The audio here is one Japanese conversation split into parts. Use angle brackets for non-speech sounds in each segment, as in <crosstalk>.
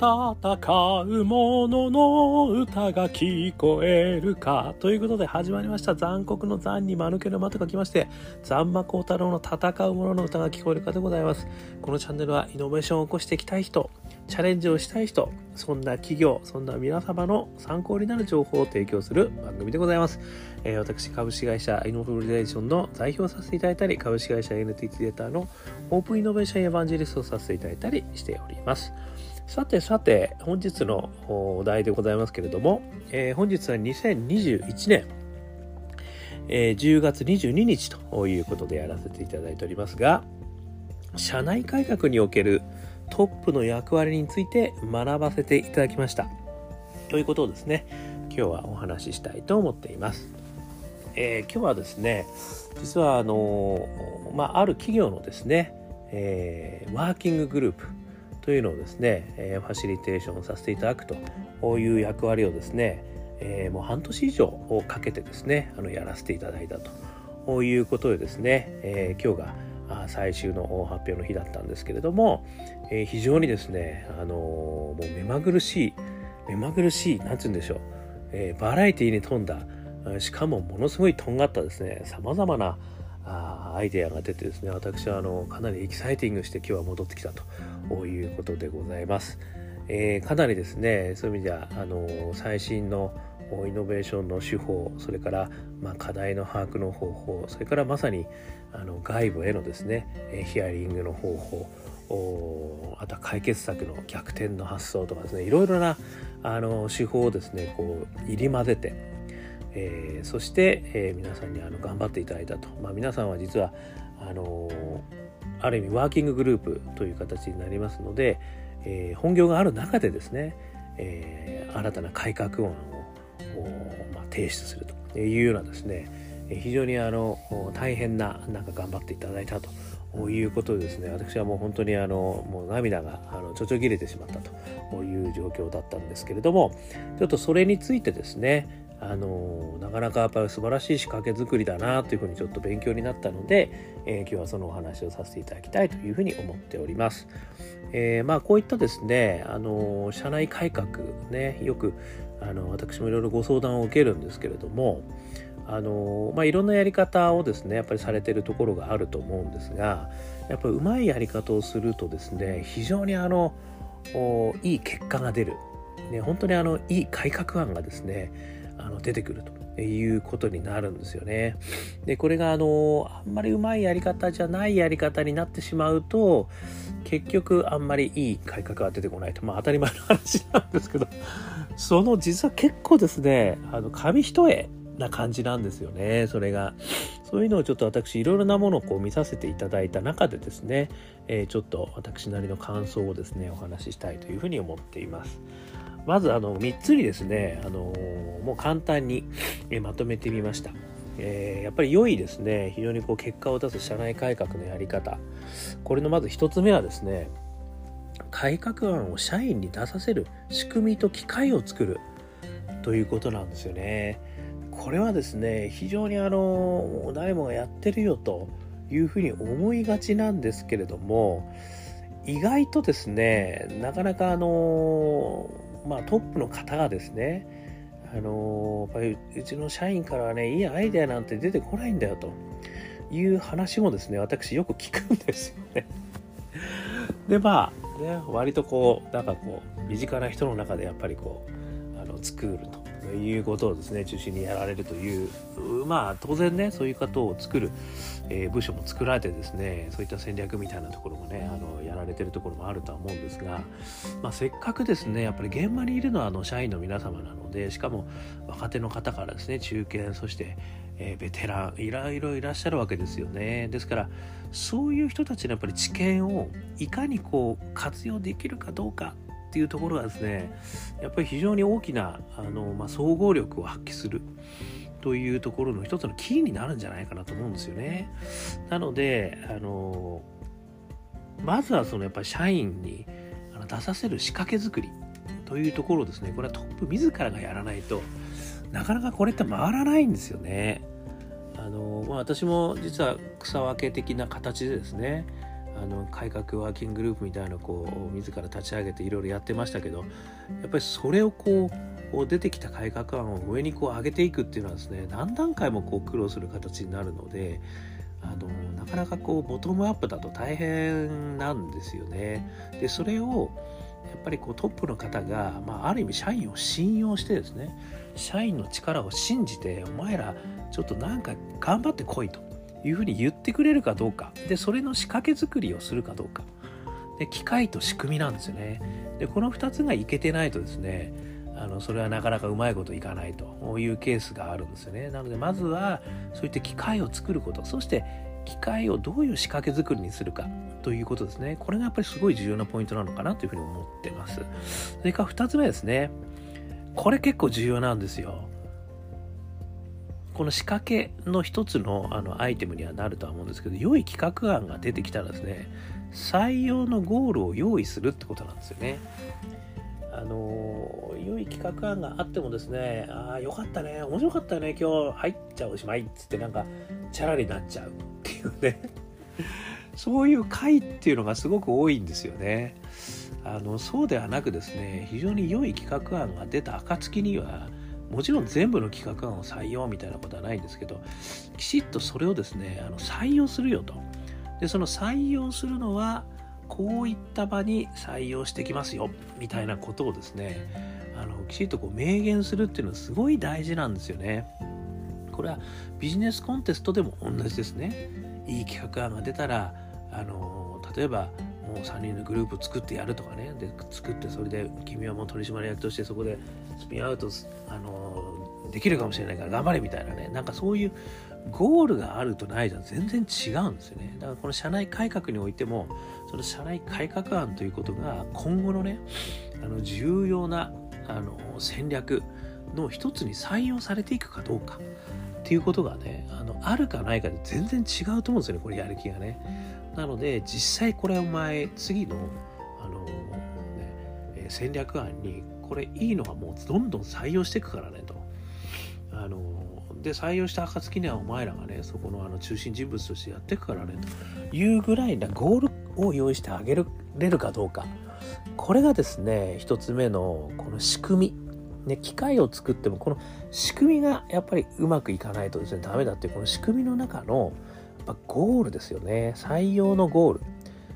戦う者のの歌が聞こえるか。ということで始まりました。残酷の残に間抜けの間と書きまして、残魔高太郎の戦う者のの歌が聞こえるかでございます。このチャンネルはイノベーションを起こしていきたい人、チャレンジをしたい人、そんな企業、そんな皆様の参考になる情報を提供する番組でございます。えー、私、株式会社イノフリレーションの代表させていただいたり、株式会社 NTT データのオープンイノベーションエヴァンジェリストをさせていただいたりしております。さてさて、本日のお題でございますけれども、えー、本日は2021年、えー、10月22日ということでやらせていただいておりますが、社内改革におけるトップの役割について学ばせていただきました。ということをですね、今日はお話ししたいと思っています。えー、今日はですね、実はあのまあ、ある企業のですね、えー、ワーキンググループというのをですね、え、ファシリテーションさせていただくという役割をですね、え、もう半年以上をかけてですねあのやらせていただいたということでですね、え、今日が最終の発表の日だったんですけれども、え、非常にですね、あの、もう目まぐるしい目まぐるしいなんて言うんでしょう、え、バラエティに富んだしかもものすごいとんがったですねさまざまなあアイデアが出てですね私はあのかなりエキサイティングして今日は戻ってきたということでございます。えー、かなりですねそういう意味ではあの最新のイノベーションの手法それから、まあ、課題の把握の方法それからまさにあの外部へのですねヒアリングの方法あとは解決策の逆転の発想とかですねいろいろなあの手法をですねこう入り混ぜてえー、そして、えー、皆さんにあの頑張っていただいたと、まあ、皆さんは実はあのー、ある意味ワーキンググループという形になりますので、え本業がある中でですね、え新たな改革案を、まあ、提出するというようなですね非常にあの大変ななんか頑張っていただいたと。いうことですね私はもう本当にあのもう涙があのちょちょぎれてしまったという状況だったんですけれどもちょっとそれについてですねあのなかなかやっぱり素晴らしい仕掛け作りだなというふうにちょっと勉強になったので、えー、今日はそのお話をさせていただきたいというふうに思っております。えー、まあこういったですね、あの社内改革ねよくあの私もいろいろご相談を受けるんですけれどもあのまあ、いろんなやり方をですねやっぱりされてるところがあると思うんですがやっぱりうまいやり方をするとですね非常にあのいい結果が出る、ね、本当にあのいい改革案がですねあの出てくるということになるんですよね。でこれがあのあんまりうまいやり方じゃないやり方になってしまうと結局あんまりいい改革が出てこないとまあ当たり前の話なんですけどその実は結構ですねあの紙一重な感じなんですよねそれがそういうのをちょっと私いろいろなものをこう見させていただいた中でですね、えー、ちょっと私なりの感想をですねお話ししたいというふうに思っています。まずあの3つにですね、あのもう簡単にまとめてみました。えー、やっぱり良いですね、非常にこう結果を出す社内改革のやり方。これのまず1つ目はですね、改革案を社員に出させる仕組みと機会を作るということなんですよね。これはですね、非常にあの、誰もがやってるよというふうに思いがちなんですけれども、意外とですね、なかなかあのまあ、トップの方がですね、あのやっぱりうちの社員からはね、いいアイデアなんて出てこないんだよという話もですね、私よく聞くんですよね。で、まあ、ね、割とこう、なんかこう、身近な人の中でやっぱりこう、あの作るということをですね中心にやられるというまあ当然ねそういう方を作る、えー、部署も作られてですねそういった戦略みたいなところもねあのやられてるところもあるとは思うんですが、まあ、せっかくですねやっぱり現場にいるのはあの社員の皆様なのでしかも若手の方からですね中堅そしてえー、ベテランいろいろいらっしゃるわけですよね。ですからそういう人たちのやっぱり知見をいかにこう活用できるかどうかっていうところがですねやっぱり非常に大きなあの、まあ、総合力を発揮するというところの一つのキーになるんじゃないかなと思うんですよね。なのであのまずはそのやっぱり社員に出させる仕掛け作りというところですねこれはトップ自らがやらないとなかなかこれって回らないんですよね。あのまあ、私も実は草分け的な形でですねあの改革ワーキンググループみたいなこう自ら立ち上げていろいろやってましたけどやっぱりそれをこう出てきた改革案を上にこう上げていくっていうのはですね何段階もこう苦労する形になるのであのなかなかこうボトムアップだと大変なんですよね。でそれをやっぱりこうトップの方が、まあ、ある意味社員を信用してですね社員の力を信じてお前らちょっとなんか頑張ってこいというふうに言ってくれるかどうか。でそれの仕掛け作りをするかどうか。で機械と仕組みなんですよね。でこの2つがいけてないとですねあのそれはなかなかうまいこといかないと。いうケースがあるんですよね。なのでまずはそういった機械を作ること。そして機械をどういう仕掛け作りにするか。ということですね。これがやっぱりすごい重要なポイントなのかなというふうに思ってます。それから2つ目ですね。これ結構重要なんですよ。この仕掛けの一つのあのアイテムにはなるとは思うんですけど良い企画案が出てきたらですね採用のゴールを用意するってことなんですよね。あの良い企画案があってもですねああよかったね面白かったね今日入っちゃおしまいっつってなんかチャラになっちゃうっていうね <laughs> そういう回っていうのがすごく多いんですよね。あのそうではなくですね非常に良い企画案が出た暁にはもちろん全部の企画案を採用みたいなことはないんですけどきちっとそれをですねあの採用するよと。でその採用するのはこういった場に採用してきますよみたいなことをですねあのきちっとこう明言するっていうのはすごい大事なんですよね。これはビジネスコンテストでも同じですね。いい企画案が出たらあの例えばもう3人のグループ作ってやるとかね。で作ってそれで君はもう取締役としてそこでスピンアウトあのできるかもしれないから頑張れみたいなね。なんかそういうゴールがあるとないじゃん。全然違うんですよね。だからこの社内改革においてもその社内改革案ということが今後のねあの重要なあの戦略の一つに採用されていくかどうかっていうことがねあのあるかないかで全然違うと思うんですよねこれやる気がね。なので実際これお前次のあの、ね、戦略案にこれいいのはもうどんどん採用していくからねと。あので採用した暁にはお前らがねそこのあの中心人物としてやっていくからねと。いうぐらいなゴールを用意してあげれるかどうか。これがですね一つ目のこの仕組み。ね、機械を作ってもこの仕組みがやっぱりうまくいかないとですねダメだっていうこの仕組みの中のぱゴールですよね。採用のゴール。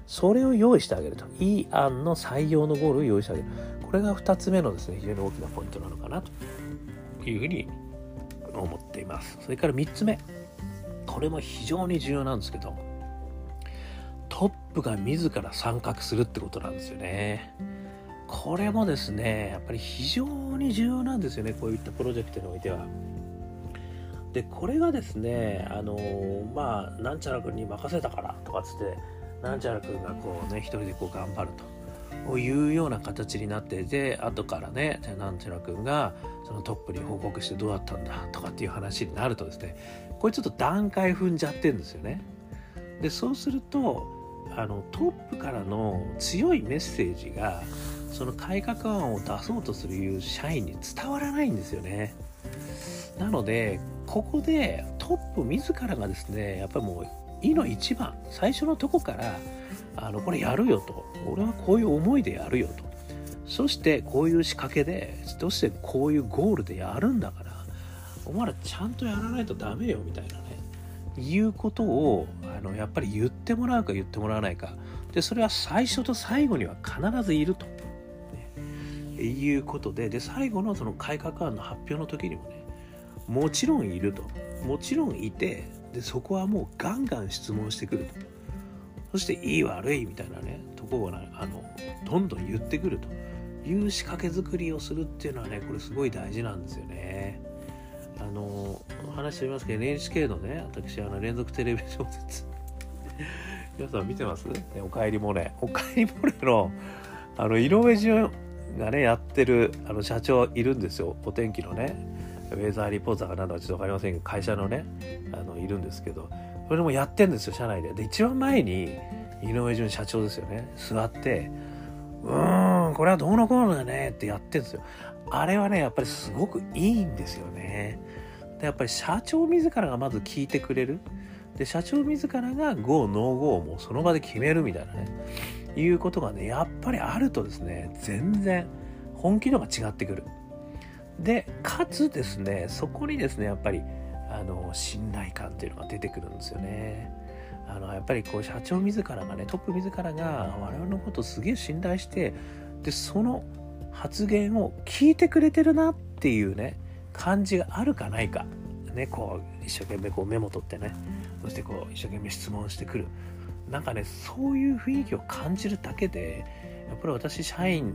それを用意してあげると。いい案の採用のゴールを用意してあげる。これが2つ目のですね、非常に大きなポイントなのかなというふうに思っています。それから3つ目。これも非常に重要なんですけど、トップが自ら参画するってことなんですよね。これもですね、やっぱり非常に重要なんですよね、こういったプロジェクトにおいては。でこれがですねあのまあなんちゃら君に任せたからとかつってなんちゃら君がこうね一人でこう頑張るというような形になってで後からねなんちゃら君がそのトップに報告してどうだったんだとかっていう話になるとですねこれちょっと段階踏んじゃってるんですよね。でそうするとあのトップからの強いメッセージがその改革案を出そうとするいう社員に伝わらないんですよね。なのでここでトップ自らがですねやっぱりもういの一番最初のとこからあのこれやるよと。俺はこういう思いでやるよと。そしてこういう仕掛けでそしてこういうゴールでやるんだからお前らちゃんとやらないとダメよみたいなねいうことをあのやっぱり言ってもらうか言ってもらわないか。でそれは最初と最後には必ずいると、ね、いうことでで最後のその改革案の発表の時にもねもちろんいると。もちろんいてでそこはもうガンガン質問してくると。そしていい悪いみたいなねとこをあのどんどん言ってくると。いう仕掛け作りをするっていうのはねこれすごい大事なんですよね。あの話してみますけど NHK のね私あの連続テレビ小説。<laughs> 皆さん見てます、ね、おかえりモネおかえりモネのあの井上順がねやってるあの社長いるんですよ。お天気のね。ウェザーリポーターかなんだかちょっと分かりませんけど会社のねあのいるんですけどそれもやってんですよ社内で。で一番前に井上淳社長ですよね座ってうーんこれはどうのこうのだねってやってんですよ。あれはねやっぱりすごくいいんですよね。でやっぱり社長自らがまず聞いてくれる。で社長自らが GO、ノー GO をもうその場で決めるみたいなね、いうことがね、やっぱりあるとですね、全然本気度が違ってくる。で、かつですね、そこにですね、やっぱり、あの、信頼感っていうのが出てくるんですよね。あの、やっぱりこう、社長自らがね、トップ自らが我々のことをすげえ信頼して、で、その発言を聞いてくれてるなっていうね、感じがあるかないか。ね、こう、一生懸命こうメモ取ってね、そしてこう、一生懸命質問してくる。なんかね、そういう雰囲気を感じるだけで、やっぱり私、社員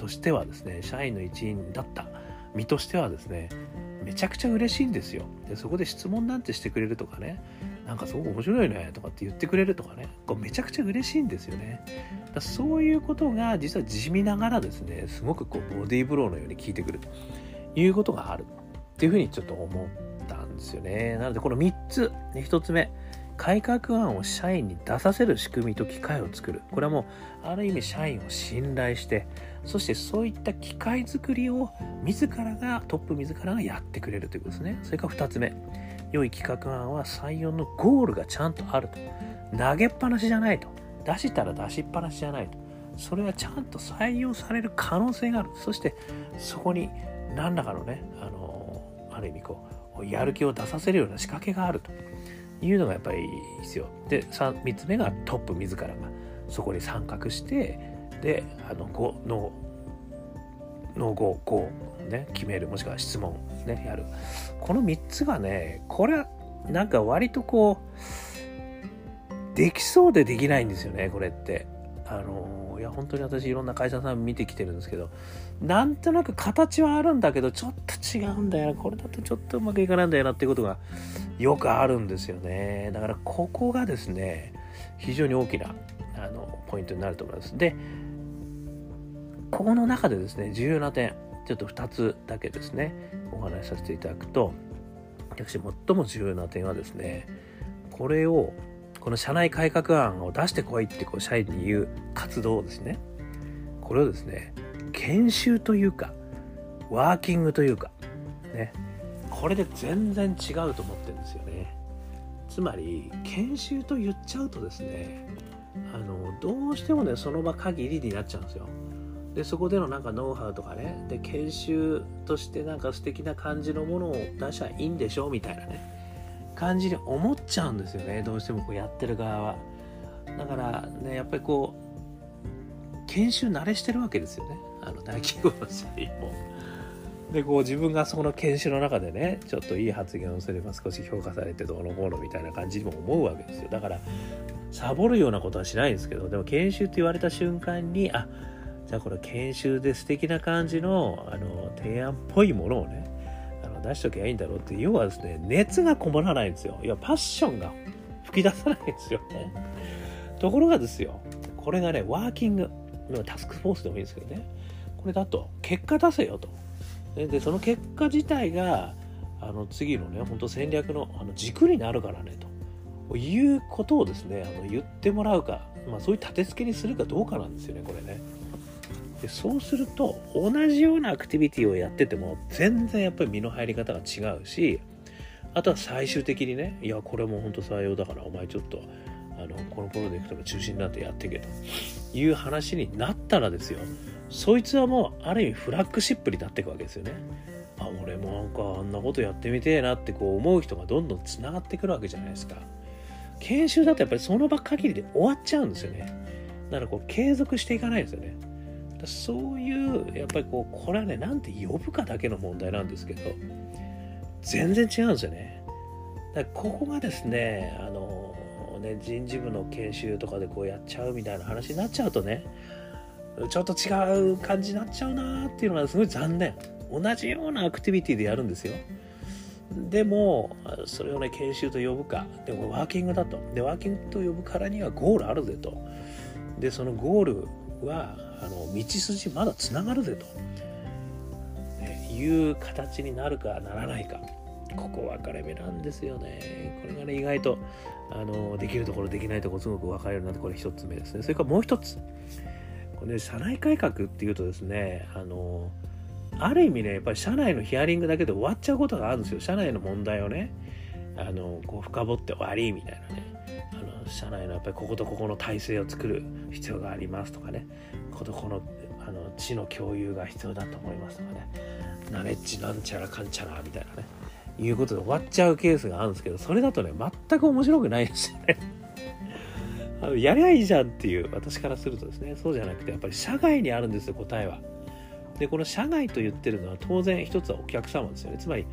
としてはですね、社員の一員だった身としてはですね、めちゃくちゃ嬉しいんですよ。で、そこで質問なんてしてくれるとかね、なんかすごく面白いねとかって言ってくれるとかね、こうめちゃくちゃ嬉しいんですよね。だそういうことが実は地味ながらですね、すごくこうボディーブローのように効いてくるということがあるっていうふうにちょっと思ったんですよね。なのでこの3つ、1つ目、改革案を社員に出させる仕組みと機会を作る。これはもう、ある意味社員を信頼して、そしてそういった機械作りを自らが、トップ自らがやってくれるということですね。それから2つ目、良い企画案は採用のゴールがちゃんとあると。投げっぱなしじゃないと。出したら出しっぱなしじゃないと。それはちゃんと採用される可能性がある。そしてそこに何らかのね、あの、ある意味こう、やる気を出させるような仕掛けがあると。いうのがやっぱり必要。で、3, 3つ目がトップ自らがそこに参画して、で、あの、5の、の5、5、ね、決める、もしくは質問、ね、やる。この3つがね、これはなんか割とこう、できそうでできないんですよね、これって。あの、いや、本当に私いろんな会社さん見てきてるんですけど、なんとなく形はあるんだけど、ちょっと違うんだよな。これだとちょっとうまくいかないんだよなっていうことがよくあるんですよね。だからここがですね、非常に大きなあのポイントになると思います。で、ここの中でですね、重要な点、ちょっと2つだけですね、お話しさせていただくと、私最も重要な点はですね、これを、この社内改革案を出してこいってこう社員に言う活動をですね、これをですね、研修というか、ワーキングというか、ね、これで全然違うと思ってるんですよね。つまり、研修と言っちゃうとですね、あの、どうしてもね、その場限りになっちゃうんですよ。で、そこでのなんかノウハウとかね、で、研修としてなんか素敵な感じのものを出しゃいいんでしょうみたいなね、感じに思っちゃうんですよね、どうしてもこうやってる側は。だからね、やっぱりこう、研修慣れしてるわけですよね。あの、大企業の社員も。で、こう自分がそこの研修の中でね、ちょっといい発言をすれば少し評価されてどうのこうのみたいな感じにも思うわけですよ。だから、サボるようなことはしないんですけど、でも研修って言われた瞬間に、あ、じゃあこれ研修で素敵な感じの、あの、提案っぽいものをね、の出しときゃいいんだろうって、要はですね、熱がこもらないんですよ。いや、パッションが吹き出さないんですよね。ところがですよ、これがね、ワーキング、タスクフォースでもいいんですけどね、これだと、結果出せよと。でその結果自体があの次のね本当戦略のあの軸になるからねということをですねあの言ってもらうか、まあ、そういう立て付けにするかどうかなんですよねこれねでそうすると同じようなアクティビティをやってても全然やっぱり身の入り方が違うしあとは最終的にねいやこれも本当採用だからお前ちょっとあのこのプロジェクトの中心になってやっていけという話になったらですよそいつはもうある意味フラッグシップになっていくわけですよね。あ俺もなんかあんなことやってみてえなってこう思う人がどんどんつながってくるわけじゃないですか。研修だとやっぱりその場限りで終わっちゃうんですよね。だからこう継続していかないですよね。そういうやっぱりこうこれはねなんて呼ぶかだけの問題なんですけど全然違うんですよね。だここがですねあのね人事部の研修とかでこうやっちゃうみたいな話になっちゃうとねちょっと違う感じになっちゃうなっていうのがすごい残念。同じようなアクティビティでやるんですよ。でもそれをね研修と呼ぶかでもワーキングだと。でワーキングと呼ぶからにはゴールあるぜと。でそのゴールはあの道筋まだつながるぜと、ね、いう形になるかならないか。ここ分かれ目なんですよね。これがね意外とあのできるところできないところすごく分かれるなってこれ一つ目ですね。それからもう一つ。これ、ね、社内改革っていうとですねあのある意味ねやっぱり社内のヒアリングだけで終わっちゃうことがあるんですよ。社内の問題をねあのこう深掘って終わりみたいなね。の社内のやっぱりこことここの体制を作る必要がありますとかね。こことこのあの知の共有が必要だと思いますとかね。ナレッジなんちゃらかんちゃらみたいなね。いうことで終わっちゃうケースがあるんですけどそれだとね全く面白くないですよね。<laughs> あのやりゃいいじゃんっていう私からするとですね。そうじゃなくてやっぱり社外にあるんですよ答えは。でこの社外と言ってるのは当然一つはお客様ですよね。つまり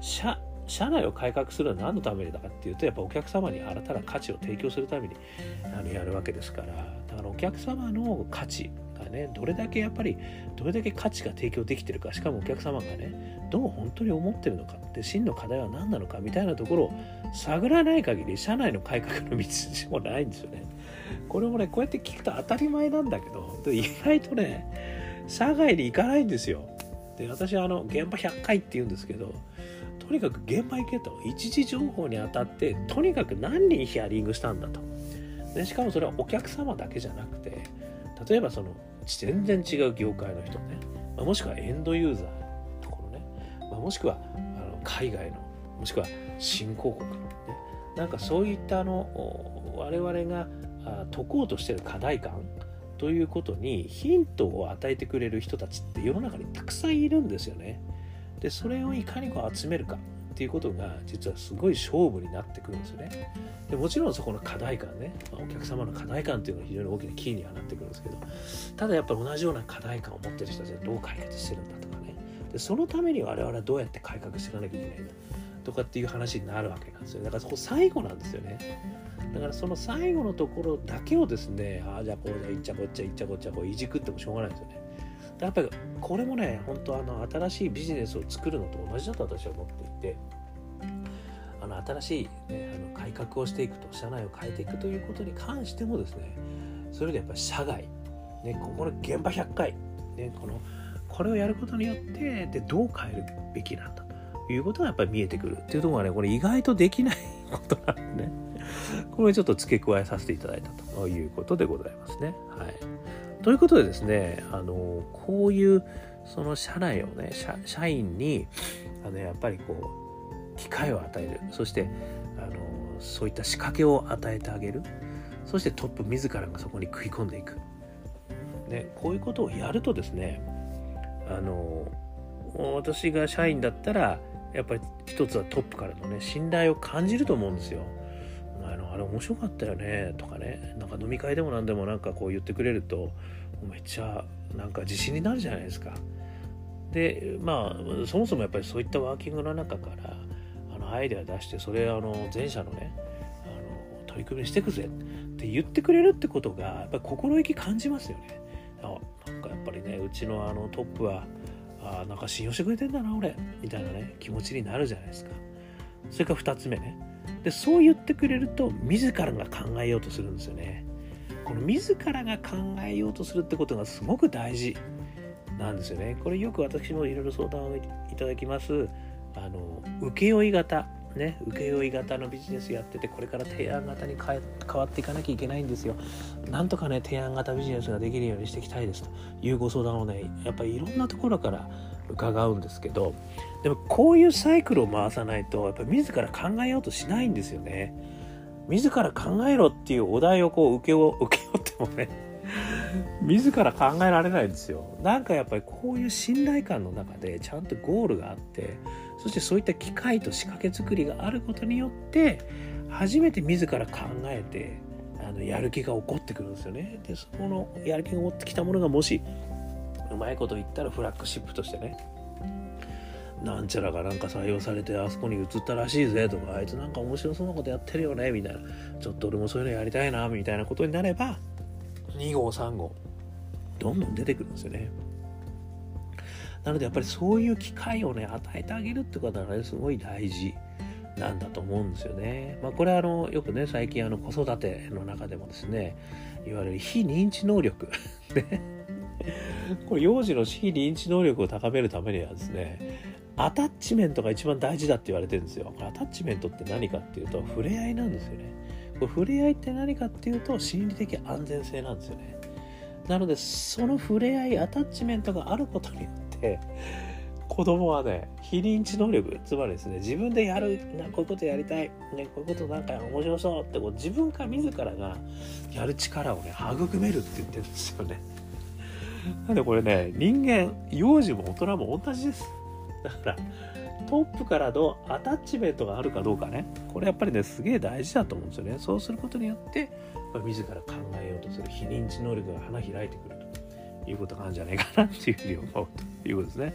社社内を改革するのは何のためにだかっていうとやっぱお客様に新たな価値を提供するためにあのやるわけですからだからお客様の価値がねどれだけやっぱりどれだけ価値が提供できてるかしかもお客様がねどう本当に思ってるのかって真の課題は何なのかみたいなところを探らない限り社内の改革の道筋もないんですよね。これもねこうやって聞くと当たり前なんだけど意外とね社外に行かないんですよ。で私はあの現場100回って言うんですけどとにかく現場行けと。一時情報にあたってとにかく何人ヒアリングしたんだと。でしかもそれはお客様だけじゃなくて例えばその全然違う業界の人ね、まあ、もしくはエンドユーザーのところね、まあ、もしくはあの海外のもしくは新興国のね。なんかそういったあの我々が解こうとしてる課題感。ということにヒントを与えてくれる人たちって世の中にたくさんいるんですよね。でそれをいかにこう集めるかっていうことが実はすごい勝負になってくるんですよね。でもちろんそこの課題感ね、まあ、お客様の課題感っていうのは非常に大きなキーにはなってくるんですけど。ただやっぱり同じような課題感を持ってる人たちはどう解決してるんだとかね。でそのために我々はどうやって改革していかなきゃいけないんだとかっていう話になるわけなんですよだからそこ最後なんですよね。だからその最後のところだけをですねああじゃあこうじゃいっちゃこっちゃいっちゃこっちゃこういじくってもしょうがないんですよね。やっぱりこれもね本当あの新しいビジネスを作るのと同じだと私は思っていてあの新しい、ね、あの改革をしていくと社内を変えていくということに関してもですねそれでやっぱり社外、ね、ここの現場100回、ね、このこれをやることによってでどう変えるべきなんだと。いうことがやっぱり見えてくるっていうところがねこれ意外とできないことなんでね。これちょっと付け加えさせていただいたということでございますね。はい。ということでですね、あの、こういう、その社内をね、社社員に、あの、やっぱりこう、機会を与える。そして、あの、そういった仕掛けを与えてあげる。そしてトップ自らがそこに食い込んでいく。ね、こういうことをやるとですね、あの、私が社員だったら、やっぱり一つはトップからのね、信頼を感じると思うんですよ。れ面白かったよねとかねなんか飲み会でも何でもなんかこう言ってくれるとめっちゃなんか自信になるじゃないですか。でまあそもそもやっぱりそういったワーキングの中からあのアイデア出してそれあの前者のねあの取り組みしていくぜって言ってくれるってことがやっぱり心意気感じますよね。あなんかやっぱりねうちのあのトップはあなんか信用してくれてんだな俺みたいなね気持ちになるじゃないですか。それから2つ目ねでそう言ってくれると自らが考えようとするんですよね。この自らが考えようとするってことがすごく大事なんですよね。これよく私もいろいろ相談をいただきます。あの請負型。ね請負型のビジネスやっててこれから提案型に変わっていかなきゃいけないんですよ。なんとかね提案型ビジネスができるようにしていきたいですというご相談をねやっぱりいろんなところから伺うんですけどでもこういうサイクルを回さないとやっぱ自ら考えようとしないんですよね。自ら考えろっていうお題をこう受けを <laughs> 受け負ってもね自ら考えられないんですよ。なんかやっぱりこういう信頼感の中でちゃんとゴールがあってそしてそういった機会と仕掛け作りがあることによって初めて自ら考えてあのやる気が起こってくるんですよね。でそこのやる気が起こってきたものがもしうまいこと言ったらフラッグシップとしてねなんちゃらがなんか採用されてあそこに移ったらしいぜとかあいつなんか面白そうなことやってるよねみたいな。ちょっと俺もそういうのやりたいなみたいなことになれば2号3号。どんどん出てくるんですよね。なのでやっぱりそういう機会をね与えてあげるってことはねすごい大事なんだと思うんですよね。まあ、これはあのよくね最近あの子育ての中でもですねいわゆる非認知能力。ね。これ幼児の非認知能力を高めるためにはですねアタッチメントが一番大事だって言われてるんですよ。アタッチメントって何かっていうと触れ合いなんですよね。これ触れ合いって何かっていうと心理的安全性なんですよね。なのでその触れ合いアタッチメントがあることによって子供はね、非認知能力、つまりですね、自分でやる、なこういうことやりたい、ね、こういうことなんか面白そうってこう自分から自らがやる力をね、育めるって言ってるんですよね。なんでこれね、人間、幼児も大人も同じです。だから、トップからのアタッチメントがあるかどうかね、これやっぱりね、すげえ大事だと思うんですよね。そうすることによって、まあ、自ら考えようとする非認知能力が花開いてくるということがあるんじゃないかなっていうふうに思うということですね。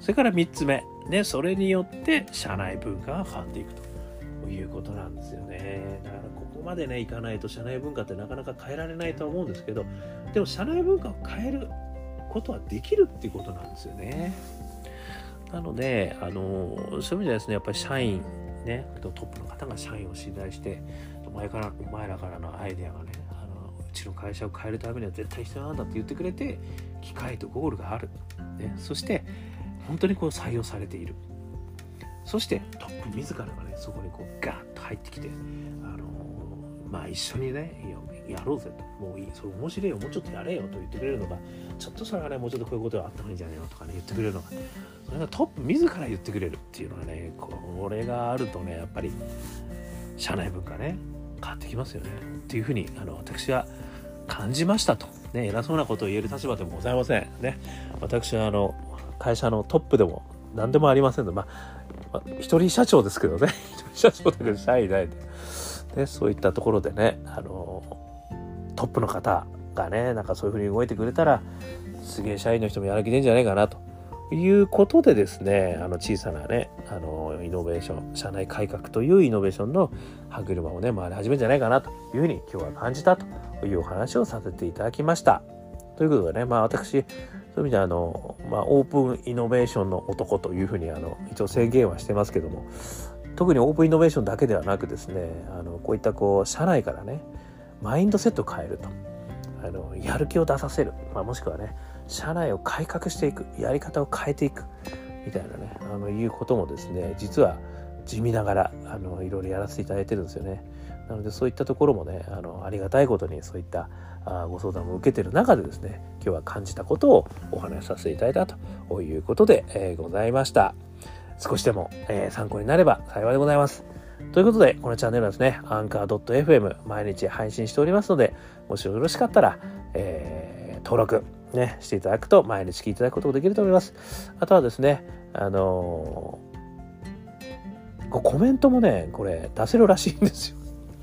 それから3つ目、ね、それによって社内文化が変わっていくということなんですよね。だからここまでね、いかないと社内文化ってなかなか変えられないとは思うんですけど、でも社内文化を変えることはできるっていうことなんですよね。なので、あのそういう意味ではですね、やっぱり社員、ね、トップの方が社員を信頼して、前からお前らからのアイデアがね、あのうちの会社を変えるためには絶対必要なんだって言ってくれて、機会とゴールがある。ね、そして、本当にこう採用されているそしてトップ自らがねそこにこうガーッと入ってきてあのまあ一緒にねやろうぜと。もういい。それ面白いよもうちょっとやれよと言ってくれるのがちょっとそれはねもうちょっとこういうことがあった方がいいんじゃないのとかね言ってくれるのがそれがトップ自ら言ってくれるっていうのはねこれがあるとねやっぱり社内文化ね変わってきますよね。っていうふうにあの私は感じましたと、ね、偉そうなことを言える立場でもございません。ね。私はあの会社のトップでも何でもありませんのまあ、一人社長ですけどね。<laughs> 一人社長だけど社員いないででそういったところでねあのトップの方がねなんかそういうふうに動いてくれたらすげえ社員の人もやる気出んじゃないかなということでですねあの小さなねあのイノベーション社内改革というイノベーションの歯車をね回り始めるんじゃないかなというふうに今日は感じたというお話をさせていただきました。ということでねまあ私そういう意味であの、まあ、オープンイノベーションの男というふうにあの一応宣言はしてますけども特にオープンイノベーションだけではなくですねあのこういったこう社内からねマインドセットを変えると。あのやる気を出させる、まあ、もしくはね社内を改革していく。やり方を変えていく。みたいなねあのいうこともですね実は地味ながらあのいろいろやらせていただいてるんですよね。なのでそういったところもねあのありがたいことにそういったあご相談を受けてる中でですね今日は感じたことをお話しさせていただいたということで、えー、ございました。少しでも、えー、参考になれば幸いでございますということでこのチャンネルはですねアンカー .fm 毎日配信しておりますのでもしよろしかったら、えー、登録ね、していただくと毎日聞いていただくこともできると思います。あとはですね、あのー、コメントもね、これ出せるらしいんですよ。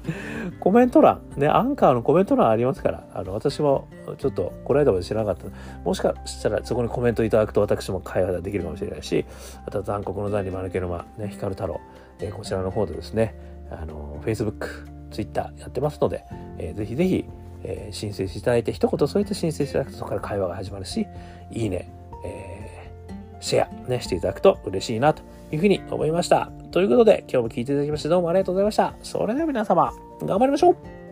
<laughs> コメント欄、ね、アンカーのコメント欄ありますから、あの、私もちょっとこの間まで知らなかった。もしかしたらそこにコメントいただくと私も会話ができるかもしれないし、あとは残酷の残に丸けの間、ね、光太郎、えー、こちらの方でですね、あの、Facebook、Twitter やってますので、えー、ぜひぜひ、えー、申請していただいて、一言そうやって申請していただくとそこから会話が始まるし、いいね、えー、シェア、ね、していただくと嬉しいなというふうに思いました。ということで、今日も聞いていただきましてどうもありがとうございました。それでは皆様、頑張りましょう